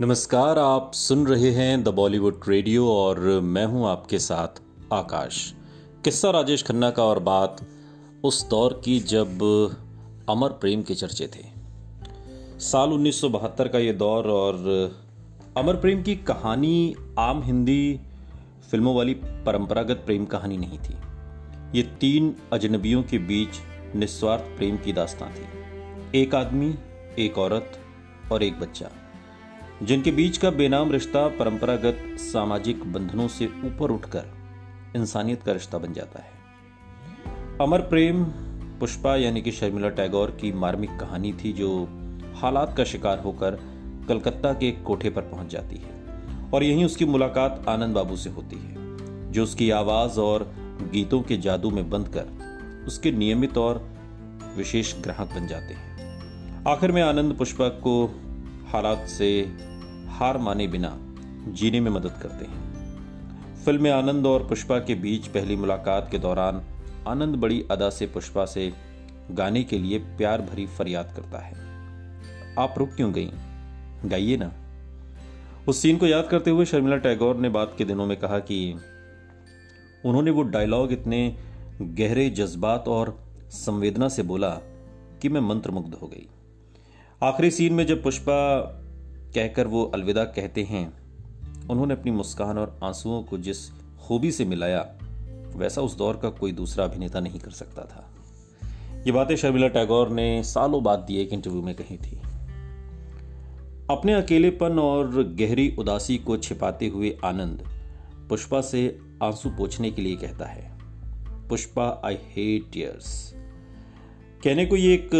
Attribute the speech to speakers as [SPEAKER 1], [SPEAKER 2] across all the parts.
[SPEAKER 1] नमस्कार, आप सुन रहे हैं द बॉलीवुड रेडियो और मैं हूँ आपके साथ आकाश। किस्सा राजेश खन्ना का और बात उस दौर की जब अमर प्रेम के चर्चे थे। साल 1972 का ये दौर और अमर प्रेम की कहानी आम हिंदी फ़िल्मों वाली परंपरागत प्रेम कहानी नहीं थी। ये तीन अजनबियों के बीच निस्वार्थ प्रेम की दास्तां थी। एक आदमी, एक औरत और एक बच्चा। जिनके बीच का बेनाम रिश्ता परंपरागत सामाजिक बंधनों से ऊपर उठकर इंसानियत का रिश्ता बन जाता है। अमर प्रेम, पुष्पा यानी कि शर्मिला टैगोर की मार्मिक कहानी थी जो हालात का शिकार होकर कलकत्ता के एक कोठे पर पहुँच जाती है और यहीं उसकी मुलाकात आनंद बाबू से होती है, जो उसकी आवाज़ और गीतों के जादू में बंद कर उसके नियमित और विशेष ग्राहक बन जाते हैं। आखिर में आनंद पुष्पा को हालात से हार माने बिना जीने में मदद करते हैं। फ़िल्म आनंद और पुष्पा के बीच पहली मुलाकात के दौरान आनंद बड़ी अदा से पुष्पा से गाने के लिए प्यार भरी फरियाद करता है। आप रुक क्यों गई? गाइए ना। उस सीन को याद करते हुए शर्मिला टैगोर ने बात के दिनों में कहा कि उन्होंने वो डायलॉग इतने गहरे जज्बात और संवेदना से बोला कि मैं मंत्रमुग्ध हो गई। आखिरी सीन में जब पुष्पा कहकर वो अलविदा कहते हैं, उन्होंने अपनी मुस्कान और आंसुओं को जिस खूबी से मिलाया, वैसा उस दौर का कोई दूसरा अभिनेता नहीं कर सकता था। ये बातें शर्मिला टैगोर ने सालों बाद दिए एक इंटरव्यू में कही थी। अपने अकेलेपन और गहरी उदासी को छिपाते हुए आनंद पुष्पा से आँसू पोछने के लिए कहता है, पुष्पा आई हेट टीयर्स कहने को ये एक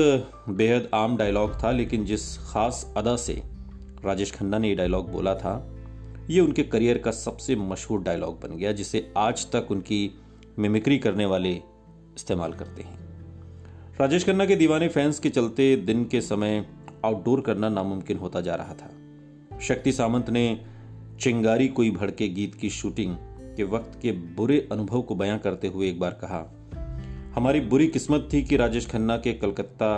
[SPEAKER 1] बेहद आम डायलॉग था, लेकिन जिस खास अदा से राजेश खन्ना ने ये डायलॉग बोला था, ये उनके करियर का सबसे मशहूर डायलॉग बन गया, जिसे आज तक उनकी मिमिक्री करने वाले इस्तेमाल करते हैं। राजेश खन्ना के दीवाने फैंस के चलते दिन के समय आउटडोर करना नामुमकिन होता जा रहा था। शक्ति सामंत ने चिंगारी कोई भड़के गीत की शूटिंग के वक्त के बुरे अनुभव को बयां करते हुए एक बार कहा हमारी बुरी किस्मत थी कि राजेश खन्ना के कलकत्ता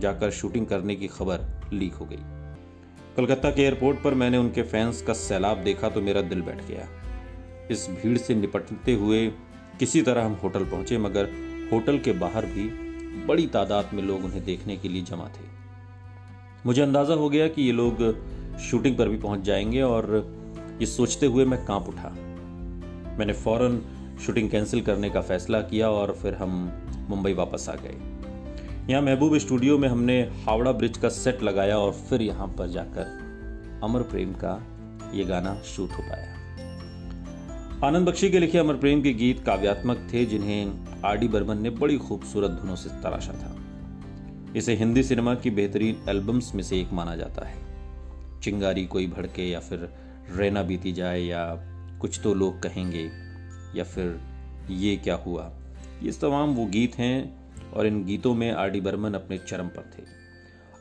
[SPEAKER 1] जाकर शूटिंग करने की खबर लीक हो गई। कलकत्ता के एयरपोर्ट पर मैंने उनके फैंस का सैलाब देखा तो मेरा दिल बैठ गया। इस भीड़ से निपटते हुए किसी तरह हम होटल पहुँचे, मगर होटल के बाहर भी बड़ी तादाद में लोग उन्हें देखने के लिए जमा थे। मुझे अंदाज़ा हो गया कि ये लोग शूटिंग पर भी पहुँच जाएँगे और ये सोचते हुए मैं काँप उठा। मैंने फ़ौरन शूटिंग कैंसिल करने का फैसला किया और फिर हम मुंबई वापस आ गए। यहाँ महबूब स्टूडियो में हमने हावड़ा ब्रिज का सेट लगाया और फिर यहाँ पर जाकर अमर प्रेम का ये गाना शूट हो पाया। आनंद बख्शी के लिखे अमर प्रेम के गीत काव्यात्मक थे, जिन्हें आर डी बर्मन ने बड़ी खूबसूरत धुनों से तराशा था। इसे हिंदी सिनेमा की बेहतरीन एल्बम्स में से एक माना जाता है। चिंगारी कोई भड़के या फिर रैना बीती जाए या कुछ तो लोग कहेंगे या फिर ये क्या हुआ? ये तमाम वो गीत हैं और इन गीतों में आर डी बर्मन अपने चरम पर थे।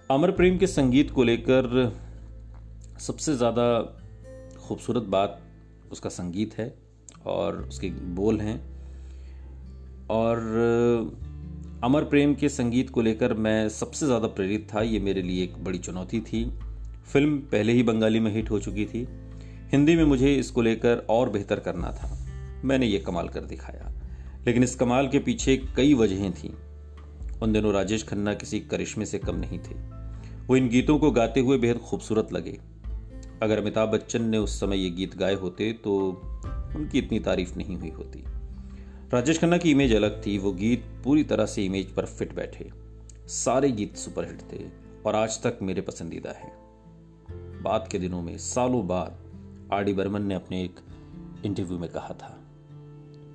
[SPEAKER 1] अमर प्रेम के संगीत को लेकर सबसे ज़्यादा खूबसूरत बात उसका संगीत है और उसके बोल हैं। और अमर प्रेम के संगीत को लेकर मैं सबसे ज़्यादा प्रेरित था। ये मेरे लिए एक बड़ी चुनौती थी। फ़िल्म पहले ही बंगाली में हिट हो चुकी थी। हिंदी में मुझे इसको लेकर और बेहतर करना था। मैंने ये कमाल कर दिखाया। लेकिन इस कमाल के पीछे कई वजहें थीं। उन दिनों राजेश खन्ना किसी करिश्मे से कम नहीं थे। वो इन गीतों को गाते हुए बेहद खूबसूरत लगे। अगर अमिताभ बच्चन ने उस समय ये गीत गाए होते तो उनकी इतनी तारीफ़ नहीं हुई होती। राजेश खन्ना की इमेज अलग थी। वो गीत पूरी तरह से इमेज पर फिट बैठे। सारे गीत सुपरहिट थे और आज तक मेरे पसंदीदा हैं। बाद के दिनों में सालों बाद आर डी बर्मन ने अपने एक इंटरव्यू में कहा था।